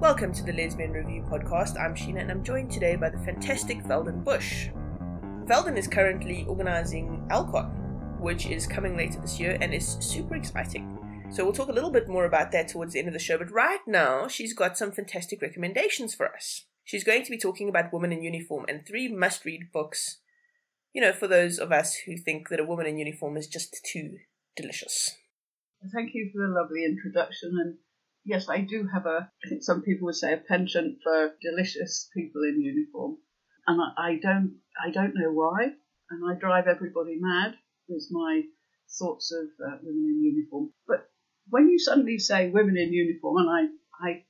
Welcome to the Lesbian Review podcast. I'm Sheena and I'm joined today by the fantastic Velden Bush. Velden is currently organizing Elcon, which is coming later this year and is super exciting. So we'll talk a little bit more about that towards the end of the show, but right now she's got some fantastic recommendations for us. She's going to be talking about Women in Uniform and three must read books, you know, for those of us who think that a woman in uniform is just too delicious. Thank you for the lovely introduction and yes, I do have a, I think some people would say a penchant for delicious people in uniform. And I, I don't, I don't know why. And I drive everybody mad with my thoughts of uh, women in uniform. But when you suddenly say women in uniform, and I, I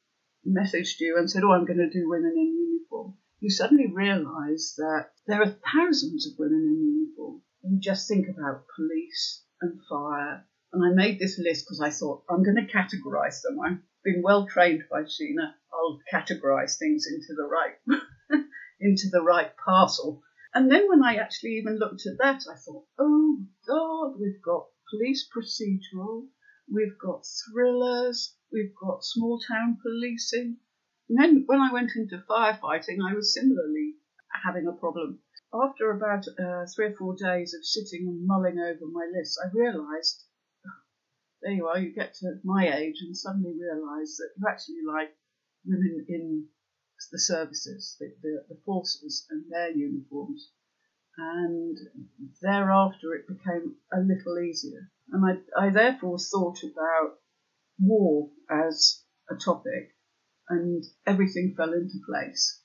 messaged you and said, oh, I'm going to do women in uniform, you suddenly realise that there are thousands of women in uniform. You just think about police and fire and I made this list because I thought I'm going to categorize them. I've been well trained by Sheena. I'll categorize things into the right into the right parcel. And then when I actually even looked at that, I thought, oh God, we've got police procedural, we've got thrillers, we've got small town policing. And then when I went into firefighting, I was similarly having a problem. After about uh, three or four days of sitting and mulling over my list, I realised there you are, you get to my age and suddenly realise that you actually like women in the services, the, the, the forces and their uniforms. And thereafter it became a little easier. And I, I therefore thought about war as a topic and everything fell into place.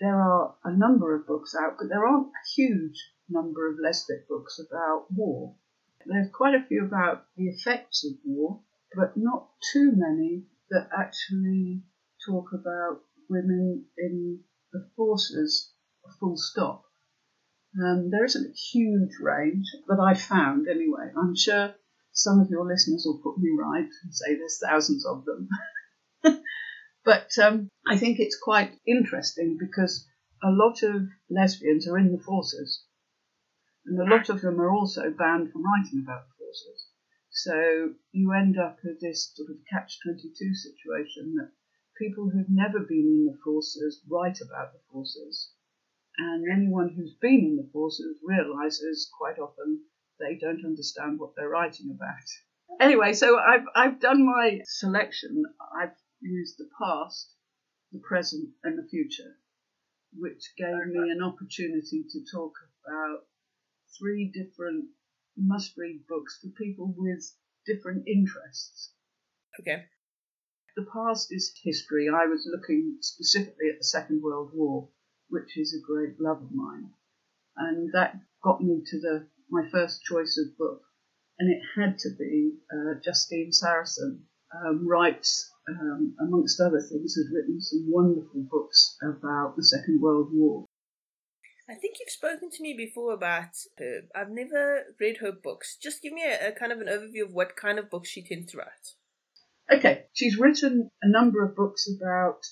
There are a number of books out, but there aren't a huge number of lesbian books about war. There's quite a few about the effects of war, but not too many that actually talk about women in the forces, full stop. Um, there isn't a huge range that I found anyway. I'm sure some of your listeners will put me right and say there's thousands of them. but um, I think it's quite interesting because a lot of lesbians are in the forces and a lot of them are also banned from writing about the forces. So you end up with this sort of catch 22 situation that people who've never been in the forces write about the forces. And anyone who's been in the forces realizes quite often they don't understand what they're writing about. Anyway, so I've, I've done my selection. I've used the past, the present, and the future, which gave me an opportunity to talk about three different must read books for people with different interests. Okay. The past is history. I was looking specifically at the Second World War, which is a great love of mine. And that got me to the my first choice of book. And it had to be uh, Justine Saracen. Um, writes, um, amongst other things, has written some wonderful books about the Second World War. I think you've spoken to me before about her. I've never read her books. Just give me a, a kind of an overview of what kind of books she tends to write. Okay, she's written a number of books about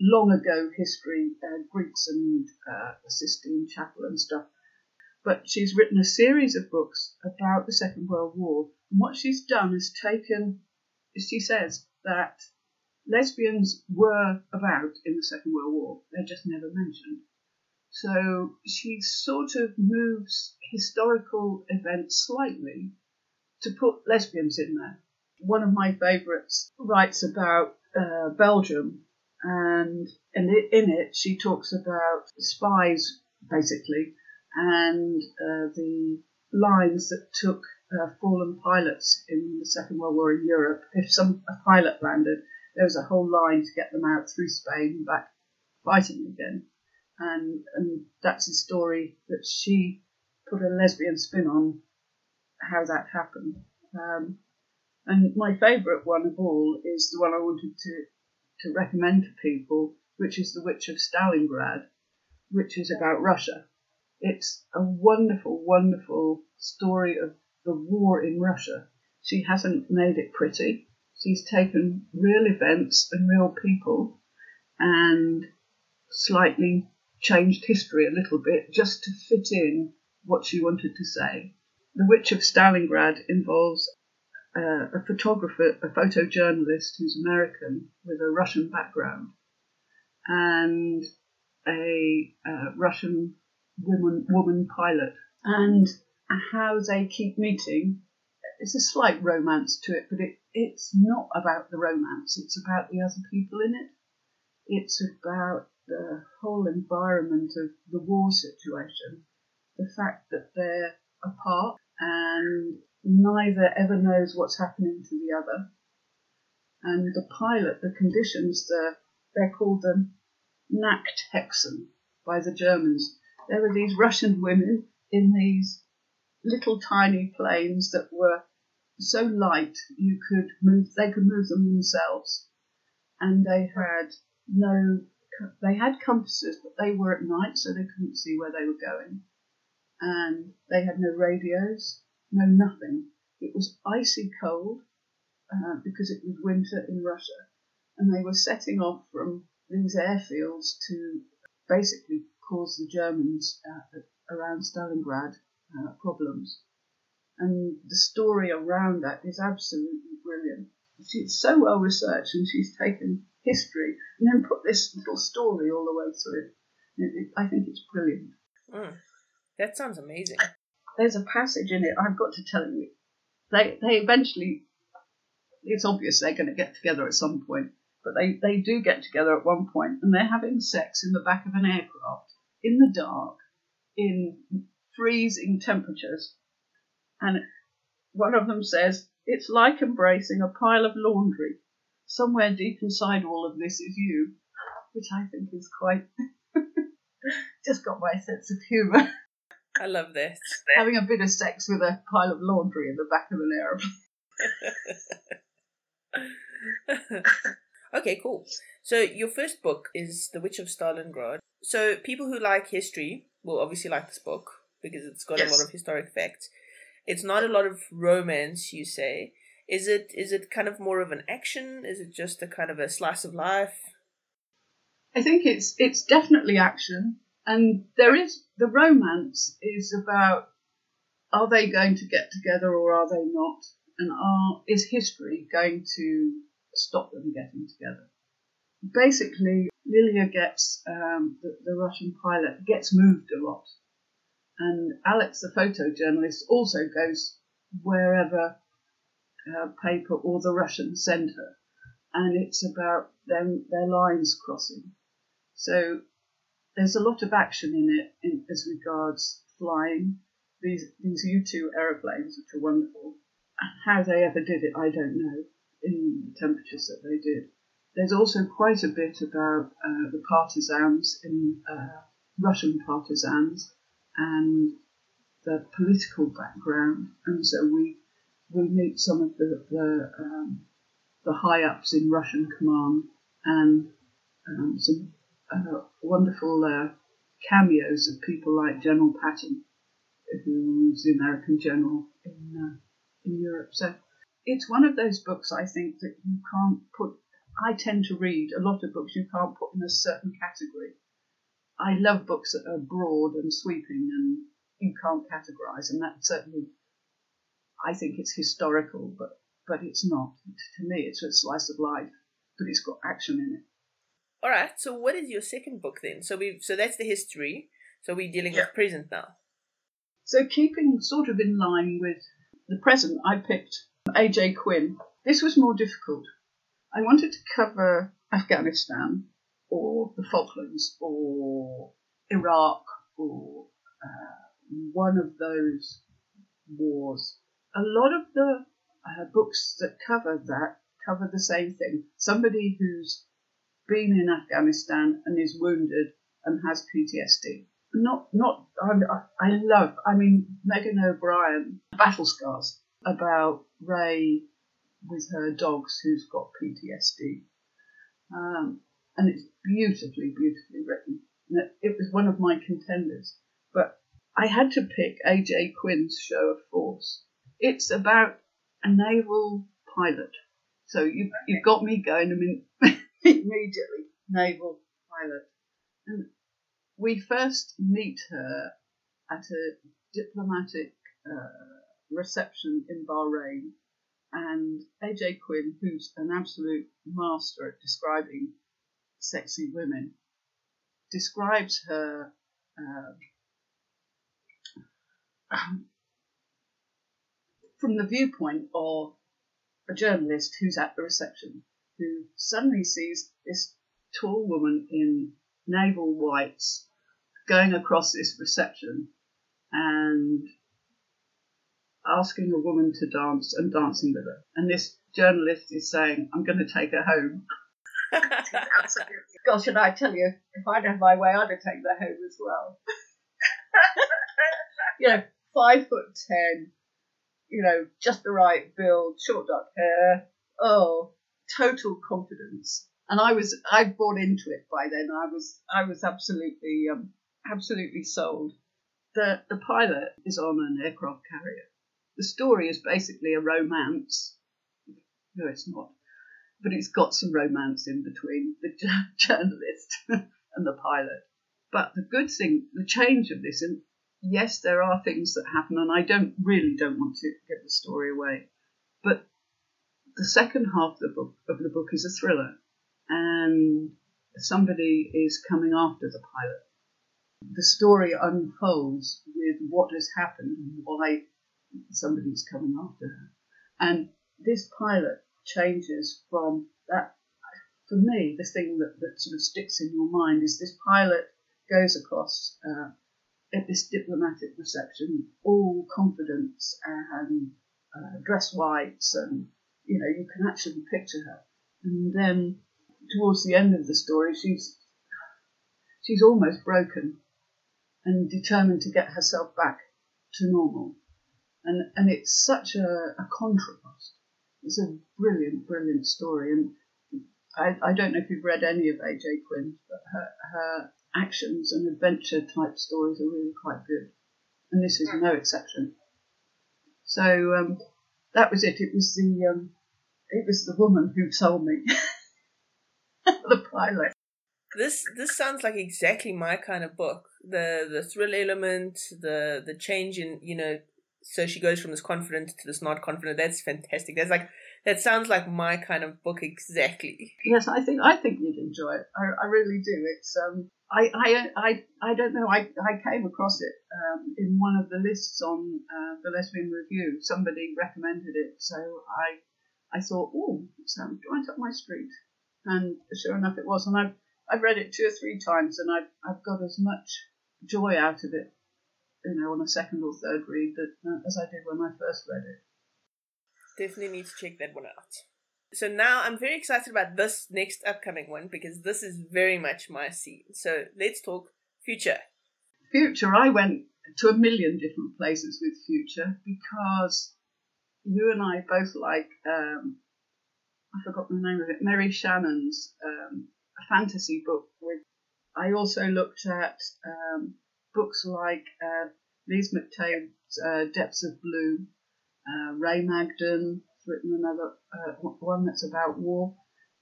long ago history, uh, Greeks and uh, the Sistine Chapel and stuff. But she's written a series of books about the Second World War. And what she's done is taken, she says, that lesbians were about in the Second World War. They're just never mentioned. So she sort of moves historical events slightly to put lesbians in there. One of my favourites writes about uh, Belgium, and in it, in it, she talks about spies, basically, and uh, the lines that took uh, fallen pilots in the Second World War in Europe. If some a pilot landed, there was a whole line to get them out through Spain back fighting again and and that's a story that she put a lesbian spin on how that happened. Um, and my favourite one of all is the one I wanted to to recommend to people, which is The Witch of Stalingrad, which is about Russia. It's a wonderful, wonderful story of the war in Russia. She hasn't made it pretty. She's taken real events and real people and slightly changed history a little bit just to fit in what she wanted to say. The Witch of Stalingrad involves uh, a photographer, a photojournalist who's American with a Russian background, and a uh, Russian woman woman pilot, and how they keep meeting. It's a slight romance to it, but it, it's not about the romance. It's about the other people in it. It's about the whole environment of the war situation, the fact that they're apart and neither ever knows what's happening to the other. And the pilot, the conditions, the, they're called the Nachthexen by the Germans. There were these Russian women in these little tiny planes that were so light you could move, they could move them themselves. And they had no, they had compasses, but they were at night, so they couldn't see where they were going. And they had no radios, no nothing. It was icy cold uh, because it was winter in Russia, and they were setting off from these airfields to basically cause the Germans uh, around Stalingrad uh, problems. And the story around that is absolutely brilliant. She's so well researched, and she's taken history and then put this little story all the way through it. it, I think it's brilliant. Mm, that sounds amazing there's a passage in it I've got to tell you. They they eventually, it's obvious they're going to get together at some point, but they they do get together at one point and they're having sex in the back of an aircraft in the dark, in freezing temperatures, and one of them says it's like embracing a pile of laundry. Somewhere deep inside all of this is you, which I think is quite just got my sense of humour. I love this. Having a bit of sex with a pile of laundry in the back of an aeroplane. okay, cool. So your first book is The Witch of Stalingrad. So people who like history will obviously like this book because it's got yes. a lot of historic facts. It's not a lot of romance, you say. Is it is it kind of more of an action? Is it just a kind of a slice of life? I think it's it's definitely action. And there is the romance is about are they going to get together or are they not? And are is history going to stop them getting together? Basically, Lilia gets um, the, the Russian pilot gets moved a lot, and Alex, the photojournalist, also goes wherever uh, paper or the Russian send her, and it's about them their lines crossing. So there's a lot of action in it in, as regards flying. These these U2 aeroplanes, which are wonderful. How they ever did it, I don't know. In the temperatures that they did. There's also quite a bit about uh, the partisans in uh, Russian partisans and the political background, and so we we meet some of the the, um, the high ups in Russian command and um, some uh, wonderful uh, cameos of people like General Patton, who's the American general in uh, in Europe. So it's one of those books I think that you can't put. I tend to read a lot of books you can't put in a certain category. I love books that are broad and sweeping and you can't categorize, and that certainly I think it's historical, but but it's not. To me, it's a slice of life, but it's got action in it. All right. So what is your second book then? So we so that's the history. So we're dealing yeah. with present now. So keeping sort of in line with the present, I picked A.J. Quinn. This was more difficult. I wanted to cover Afghanistan or the Falklands or Iraq or uh, one of those wars. A lot of the uh, books that cover that cover the same thing. Somebody who's been in Afghanistan and is wounded and has PTSD. Not, not. I, love. I mean, Megan O'Brien, Battle Scars, about Ray with her dogs who's got PTSD, um, and it's beautifully, beautifully written. It, it was one of my contenders, but I had to pick AJ Quinn's Show of Force. It's about a naval pilot. So you you got me going. I mean, immediately naval pilot. And we first meet her at a diplomatic uh, reception in Bahrain, And AJ Quinn, who's an absolute master at describing sexy women, describes her uh, from the viewpoint of a journalist who's at the reception, who suddenly sees this tall woman in naval whites going across this reception and asking a woman to dance and dancing with her. And this journalist is saying, I'm going to take her home. Gosh, and I tell you, if I'd have my way, I'd have taken her home as well. you know, five foot ten, you know, just the right build, short dark hair. Oh, total confidence. And I was, I'd bought into it by then. I was, I was absolutely, um, absolutely sold. The the pilot is on an aircraft carrier. The story is basically a romance. No, it's not, but it's got some romance in between the journalist and the pilot. But the good thing, the change of this, and yes, there are things that happen, and I don't really don't want to give the story away. But the second half of the book of the book is a thriller, and somebody is coming after the pilot. The story unfolds with what has happened and why somebody's coming after her. And this pilot changes from that. For me, the thing that, that sort of sticks in your mind is this pilot goes across uh, at this diplomatic reception, all confidence and uh, dress whites, and you know you can actually picture her. And then towards the end of the story, she's she's almost broken and determined to get herself back to normal. And and it's such a, a contrast. It's a brilliant, brilliant story. And I, I don't know if you've read any of AJ Quinn, but her, her actions and adventure type stories are really quite good, and this is no exception. So um, that was it. It was the um, it was the woman who told me the pilot. This this sounds like exactly my kind of book. The the thrill element, the the change in you know, so she goes from this confident to this not confident. That's fantastic. That's like that sounds like my kind of book exactly. Yes, I think I think you'd enjoy it. I, I really do. It's um I, I, I, I don't know. I, I came across it um, in one of the lists on uh, the Lesbian Review. Somebody recommended it, so I I thought, oh, it sounds right up my street. And sure enough, it was. And I've I've read it two or three times, and I've I've got as much joy out of it, you know, on a second or third read that uh, as I did when I first read it. Definitely need to check that one out. So now I'm very excited about this next upcoming one because this is very much my scene. So let's talk future. Future, I went to a million different places with Future because you and I both like, um, I forgot the name of it, Mary Shannon's um, fantasy book. With I also looked at um, books like uh, Lise MacTague's uh, Depths of Blue, uh, Ray Magden, written another uh, one that's about war.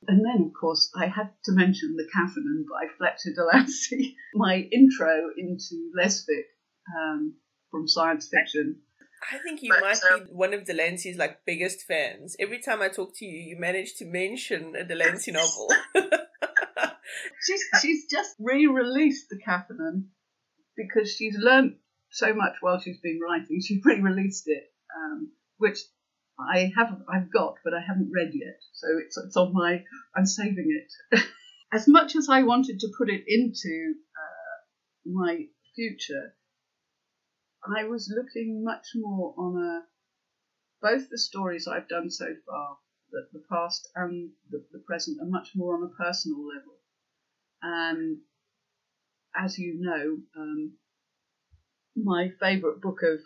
And then, of course, I had to mention The Caphenon by Fletcher Delancey, my intro into lesfic um, from science fiction. I think you but, might um, be one of Delancey's like biggest fans. Every time I talk to you, you manage to mention a Delancey novel. she's she's just re-released the Caphenon because she's learnt so much while she's been writing. She re-released it, um, which I haven't, I've got, but I haven't read yet. So it's, it's on my, I'm saving it. as much as I wanted to put it into uh, my future, I was looking much more on a, both the stories I've done so far, the, the past and the, the present, are much more on a personal level. And as you know, um, my favourite book of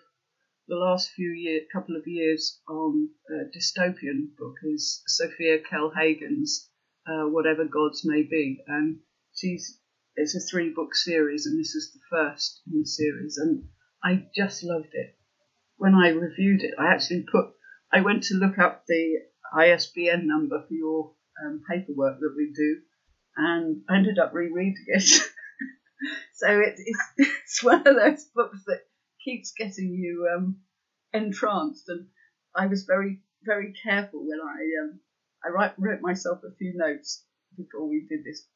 the last few year, couple of years on a dystopian book is Sophia Kell Hagin's uh, Whatever Gods May Be, and she's it's a three book series, and this is the first in the series, and I just loved it. When I reviewed it, I actually put I went to look up the ISBN number for your um, paperwork that we do, and I ended up rereading it. so it, it's, it's one of those books that keeps getting you um, entranced. And I was very very careful when I um, I write, wrote myself a few notes before we did this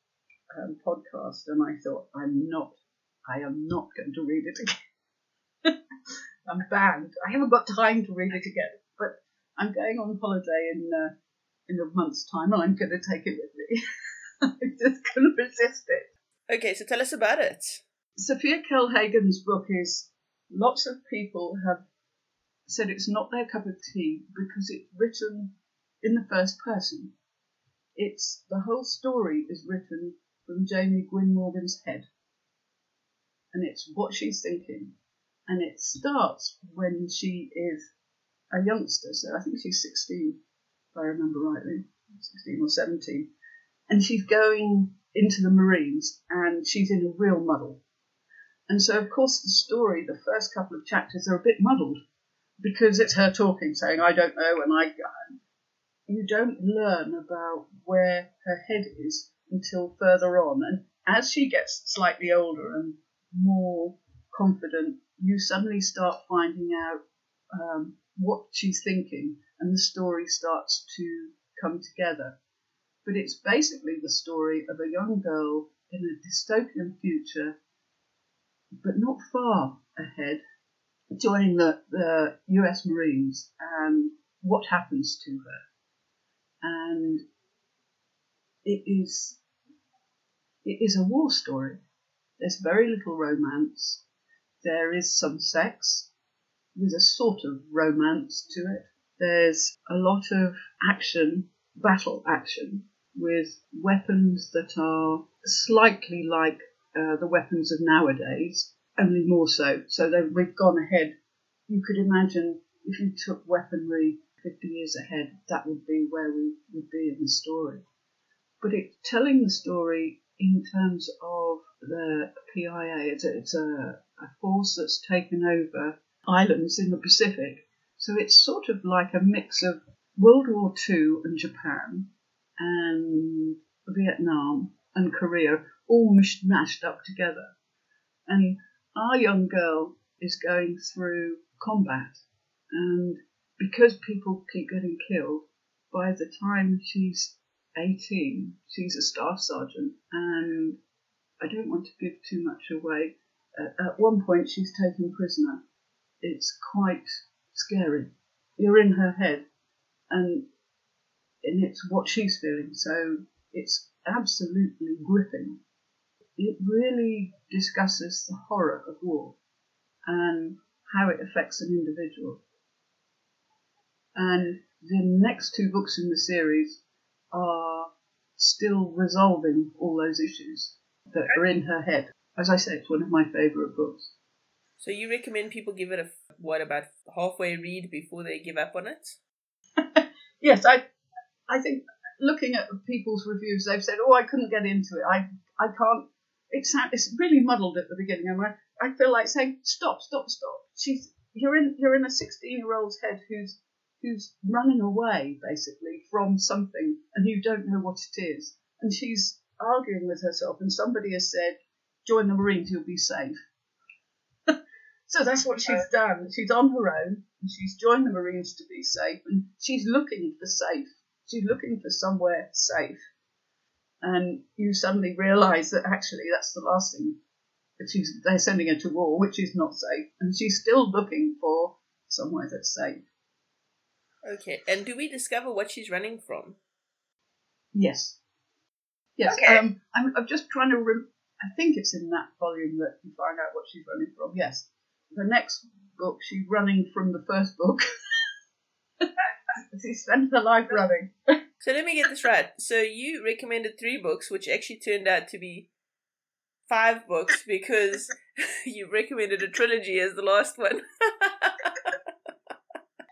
um, podcast, and I thought I'm not I am not going to read it again. I'm banned. I haven't got time to read it again. But I'm going on holiday in uh, in a month's time, and I'm going to take it with me. I just couldn't resist it. Okay, so tell us about it. Sophia Kell Hagin's book is lots of people have said it's not their cup of tea because it's written in the first person. It's the whole story is written from Jamie Gwynne Morgan's head, and it's what she's thinking, and it starts when she is a youngster. So I think she's 16, if I remember rightly, 16 or 17, and she's going into the Marines, and she's in a real muddle. And so, of course, the story, the first couple of chapters are a bit muddled because it's her talking, saying, I don't know, and I. You don't learn about where her head is until further on. And as she gets slightly older and more confident, you suddenly start finding out um, what she's thinking, and the story starts to come together. But it's basically the story of a young girl in a dystopian future, but not far ahead, joining the, the US Marines and what happens to her. And it is it is a war story. There's very little romance. There is some sex with a sort of romance to it. There's a lot of action, battle action, with weapons that are slightly like uh, the weapons of nowadays, only more so. So we've gone ahead. You could imagine if you took weaponry 50 years ahead, that would be where we would be in the story. But it's telling the story in terms of the PIA. It's a, it's a, a force that's taken over islands in the Pacific. So it's sort of like a mix of World War II and Japan and Vietnam and Korea all mashed up together. And our young girl is going through combat, and because people keep getting killed, by the time she's 18, she's a staff sergeant, and I don't want to give too much away. At one point, she's taken prisoner. It's quite scary. You're in her head, and and it's what she's feeling. So it's absolutely gripping. It really discusses the horror of war and how it affects an individual. And the next two books in the series are still resolving all those issues that are in her head. As I say, it's one of my favourite books. So you recommend people give it a what about halfway read before they give up on it? yes, I I think looking at people's reviews, they've said, "Oh, I couldn't get into it. I I can't." It's it's really muddled at the beginning, and I I feel like saying, "Stop, stop, stop." She's you're in you're in a 16 year old's head who's who's running away basically from something, and you don't know what it is, and she's arguing with herself, and somebody has said, "Join the Marines, you'll be safe." so that's what she's done. She's on her own, and she's joined the Marines to be safe, and she's looking for safe she's looking for somewhere safe. And you suddenly realise that actually that's the last thing that she's they're sending her to war, which is not safe, and she's still looking for somewhere that's safe. Okay, and do we discover what she's running from? Yes. Yes. Okay. Um, I'm, I'm just trying to. Rem- I think it's in that volume that you find out what she's running from. Yes. The next book, she's running from the first book. She spent her life running. so let me get this right. So you recommended three books, which actually turned out to be five books because you recommended a trilogy as the last one.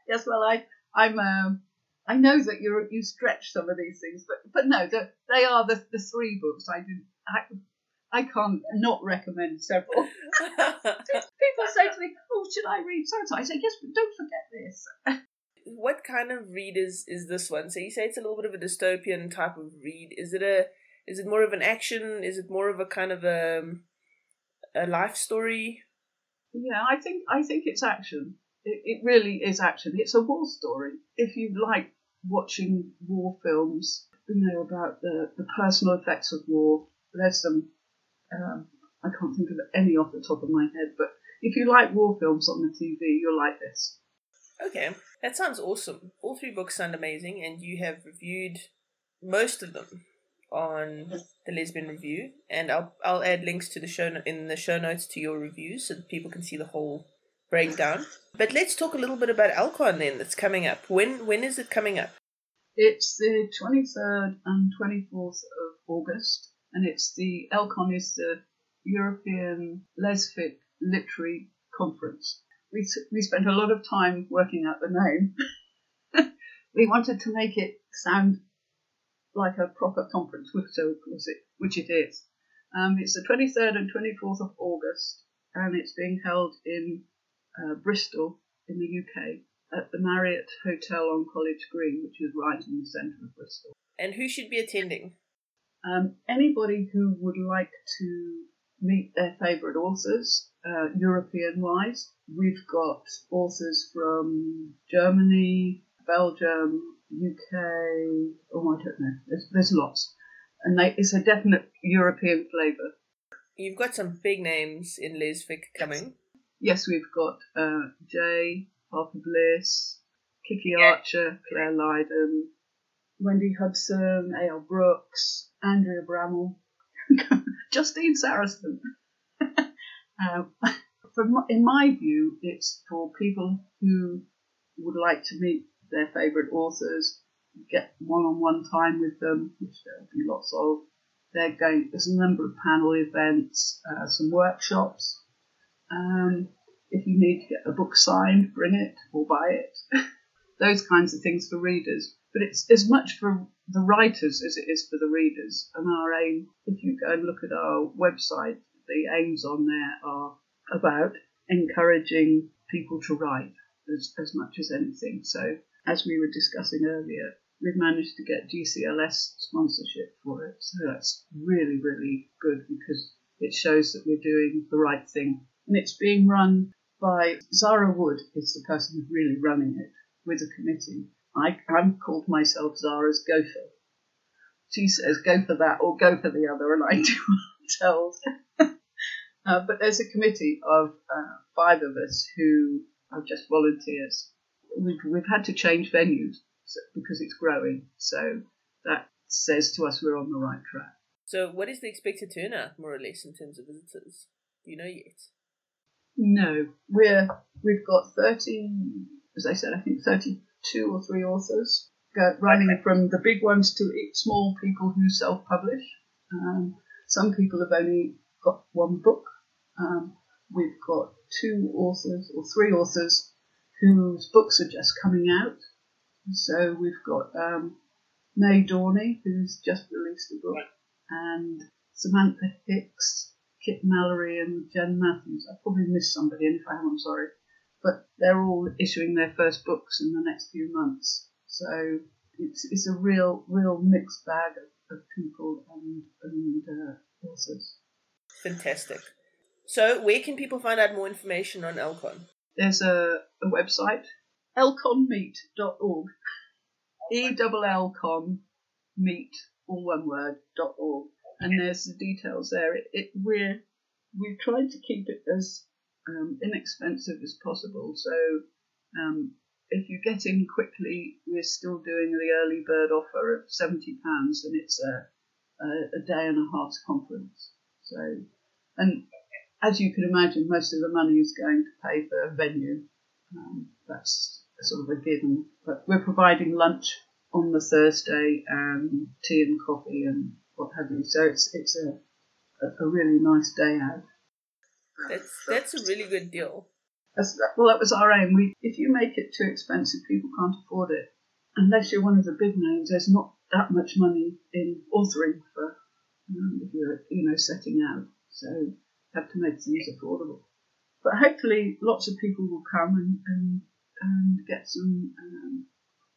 yes, well, I, I'm, um, I know that you you stretch some of these things, but but no, the, they are the, the three books. I do I, I can't not recommend several. People say to me, "Oh, should I read so and so?" I say, "Yes, but don't forget this." What kind of read is is this one? So you say it's a little bit of a dystopian type of read. Is it a is it more of an action? Is it more of a kind of a a life story? Yeah, I think I think it's action. It, it really is action. It's a war story. If you like watching war films, you know about the, the personal effects of war. There's some. Um, I can't think of any off the top of my head, but if you like war films on the TV, you'll like this. Okay, that sounds awesome. All three books sound amazing, and you have reviewed most of them on the Lesbian Review, and I'll I'll add links to the show in the show notes to your reviews so that people can see the whole breakdown. But let's talk a little bit about Elcon then. That's coming up. When when is it coming up? It's the 23rd and 24th of August, and it's the Elcon is the European Lesfic Literary Conference. We, we spent a lot of time working out the name. we wanted to make it sound like a proper conference, which, so of course it, which it is. Um, it's the 23rd and 24th of August, and it's being held in uh, Bristol in the UK at the Marriott Hotel on College Green, which is right in the centre of Bristol. And who should be attending? Um, anybody who would like to meet their favourite authors, uh, European wise, we've got authors from Germany, Belgium, UK, oh, I don't know, there's, there's lots. And they, it's a definite European flavour. You've got some big names in Lesfic coming. Yes, we've got uh, Jae, Harper Bliss, Kiki Archer, Clare Lydon, Wendy Hudson, A.L. Brooks, Andrea Bramhall, Justine Saracen. um, my- in my view, it's for people who would like to meet their favourite authors, get one-on-one time with them, which there'll be lots of. They're going. There's a number of panel events, uh, some workshops. Um, if you need to get a book signed, bring it or buy it. Those kinds of things for readers. But it's as much for the writers as it is for the readers. And our aim, if you go and look at our website, the aims on there are about encouraging people to write as, as much as anything. So, as we were discussing earlier, we've managed to get GCLS sponsorship for it. So, that's really, really good because it shows that we're doing the right thing. And it's being run by Zara Wood, is the person who's really running it with a committee. I, I'm called myself Zara's gopher. She says go for that or go for the other, and I do what I'm told. uh, but there's a committee of uh, five of us who are just volunteers. We've, we've had to change venues because it's growing, so that says to us we're on the right track. So, what is the expected turnout, more or less, in terms of visitors? Do you know yet? No, we're we've got thirty, as I said, I think thirty-two or three authors, go, running from the big ones to small people who self-publish. Um, some people have only got one book. Um, we've got two authors or three authors whose books are just coming out. So we've got um, May Dorney, who's just released a book, and Samantha Hicks, Kit Mallory, and Jen Matthews. I probably missed somebody, and if I have, I'm sorry. But they're all issuing their first books in the next few months. So it's, it's a real, real mixed bag of, of people and, and uh, authors. Fantastic. So, where can people find out more information on Elcon? There's a, a website, elconmeet.org. E double L con meet, all one word, dot org. And there's the details there. It, it we're we've tried to keep it as um, inexpensive as possible. So um, if you get in quickly, we're still doing the early bird offer of seventy pounds, and it's a, a a day and a half's conference. So and as you can imagine, most of the money is going to pay for a venue. Um, that's sort of a given. But we're providing lunch on the Thursday and tea and coffee and what have you. So it's it's a a, a really nice day out. That's that's a really good deal. That's, well, that was our aim. We, if you make it too expensive, people can't afford it. Unless you're one of the big names, there's not that much money in authoring for um, if you're you know setting out. So you have to make things affordable. But hopefully, lots of people will come and and, and get some um,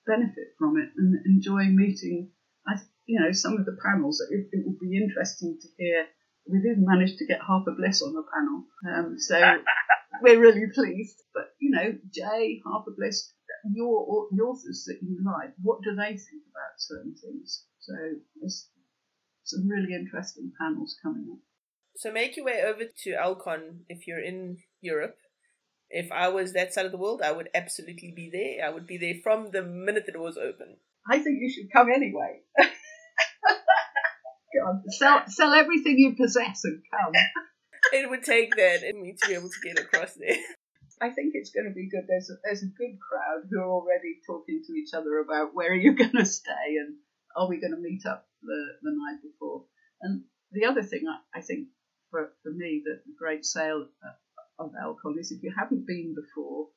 benefit from it and enjoy meeting. I, you know, some of the panels. It, it would be interesting to hear we've even managed to get Harper Bliss on the panel. Um, so we're really pleased. But you know, Jae, Harper Bliss, your authors that you like, what do they think about certain things? So there's some really interesting panels coming up. So make your way over to Elcon if you're in Europe. If I was that side of the world, I would absolutely be there. I would be there from the minute the doors open. I think you should come anyway. God, sell sell everything you possess and come. it would take that in me to be able to get across there. I think it's going to be good. There's a, there's a good crowd who are already talking to each other about where are you going to stay and are we going to meet up the, the night before. And the other thing I, I think for, for me, that the great sale uh, of Elcon is if you haven't been before,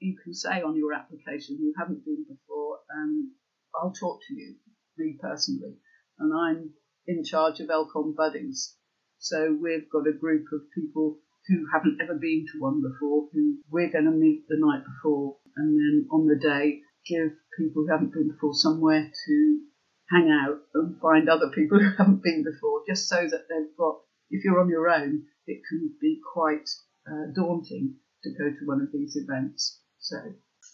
you can say on your application you haven't been before, and I'll talk to you, me personally. And I'm in charge of Elcon Buddings. So we've got a group of people who haven't ever been to one before, who we're going to meet the night before, and then on the day give people who haven't been before somewhere to hang out and find other people who haven't been before, just so that they've got, if you're on your own, it can be quite uh, daunting to go to one of these events. So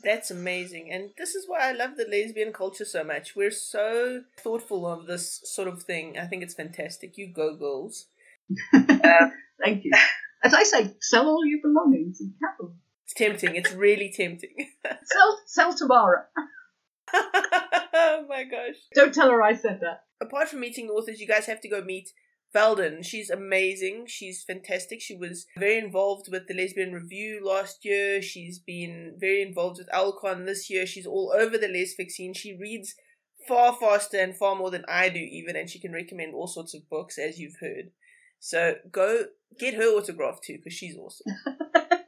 that's amazing. And this is why I love the lesbian culture so much. We're so thoughtful of this sort of thing. I think it's fantastic. You go, girls. uh, Thank you. As I say, sell all your belongings and capital. It's tempting. It's really tempting. sell, sell tomorrow. oh my gosh. Don't tell her I said that. Apart from meeting authors, you guys have to go meet Velden. She's amazing. She's fantastic. She was very involved with the Lesbian Review last year. She's been very involved with Elcon this year. She's all over the lesfic scene. She reads far faster and far more than I do, even, and she can recommend all sorts of books, as you've heard. So go get her autograph too, because she's awesome.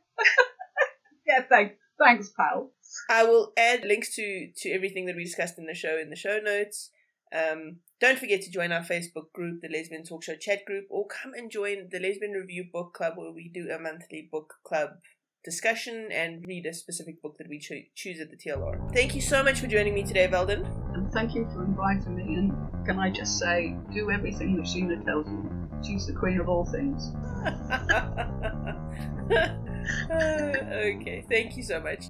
yeah, thanks, thanks, pal. I will add links to to everything that we discussed in the show in the show notes. Um, don't forget to join our Facebook group, the Lesbian Talk Show chat group, or come and join the Lesbian Review Book Club, where we do a monthly book club discussion and read a specific book that we cho- choose at the TLR. Thank you so much for joining me today, Velden. And thank you for inviting me. And can I just say, do everything that Sheena tells you. She's the queen of all things. okay, thank you so much.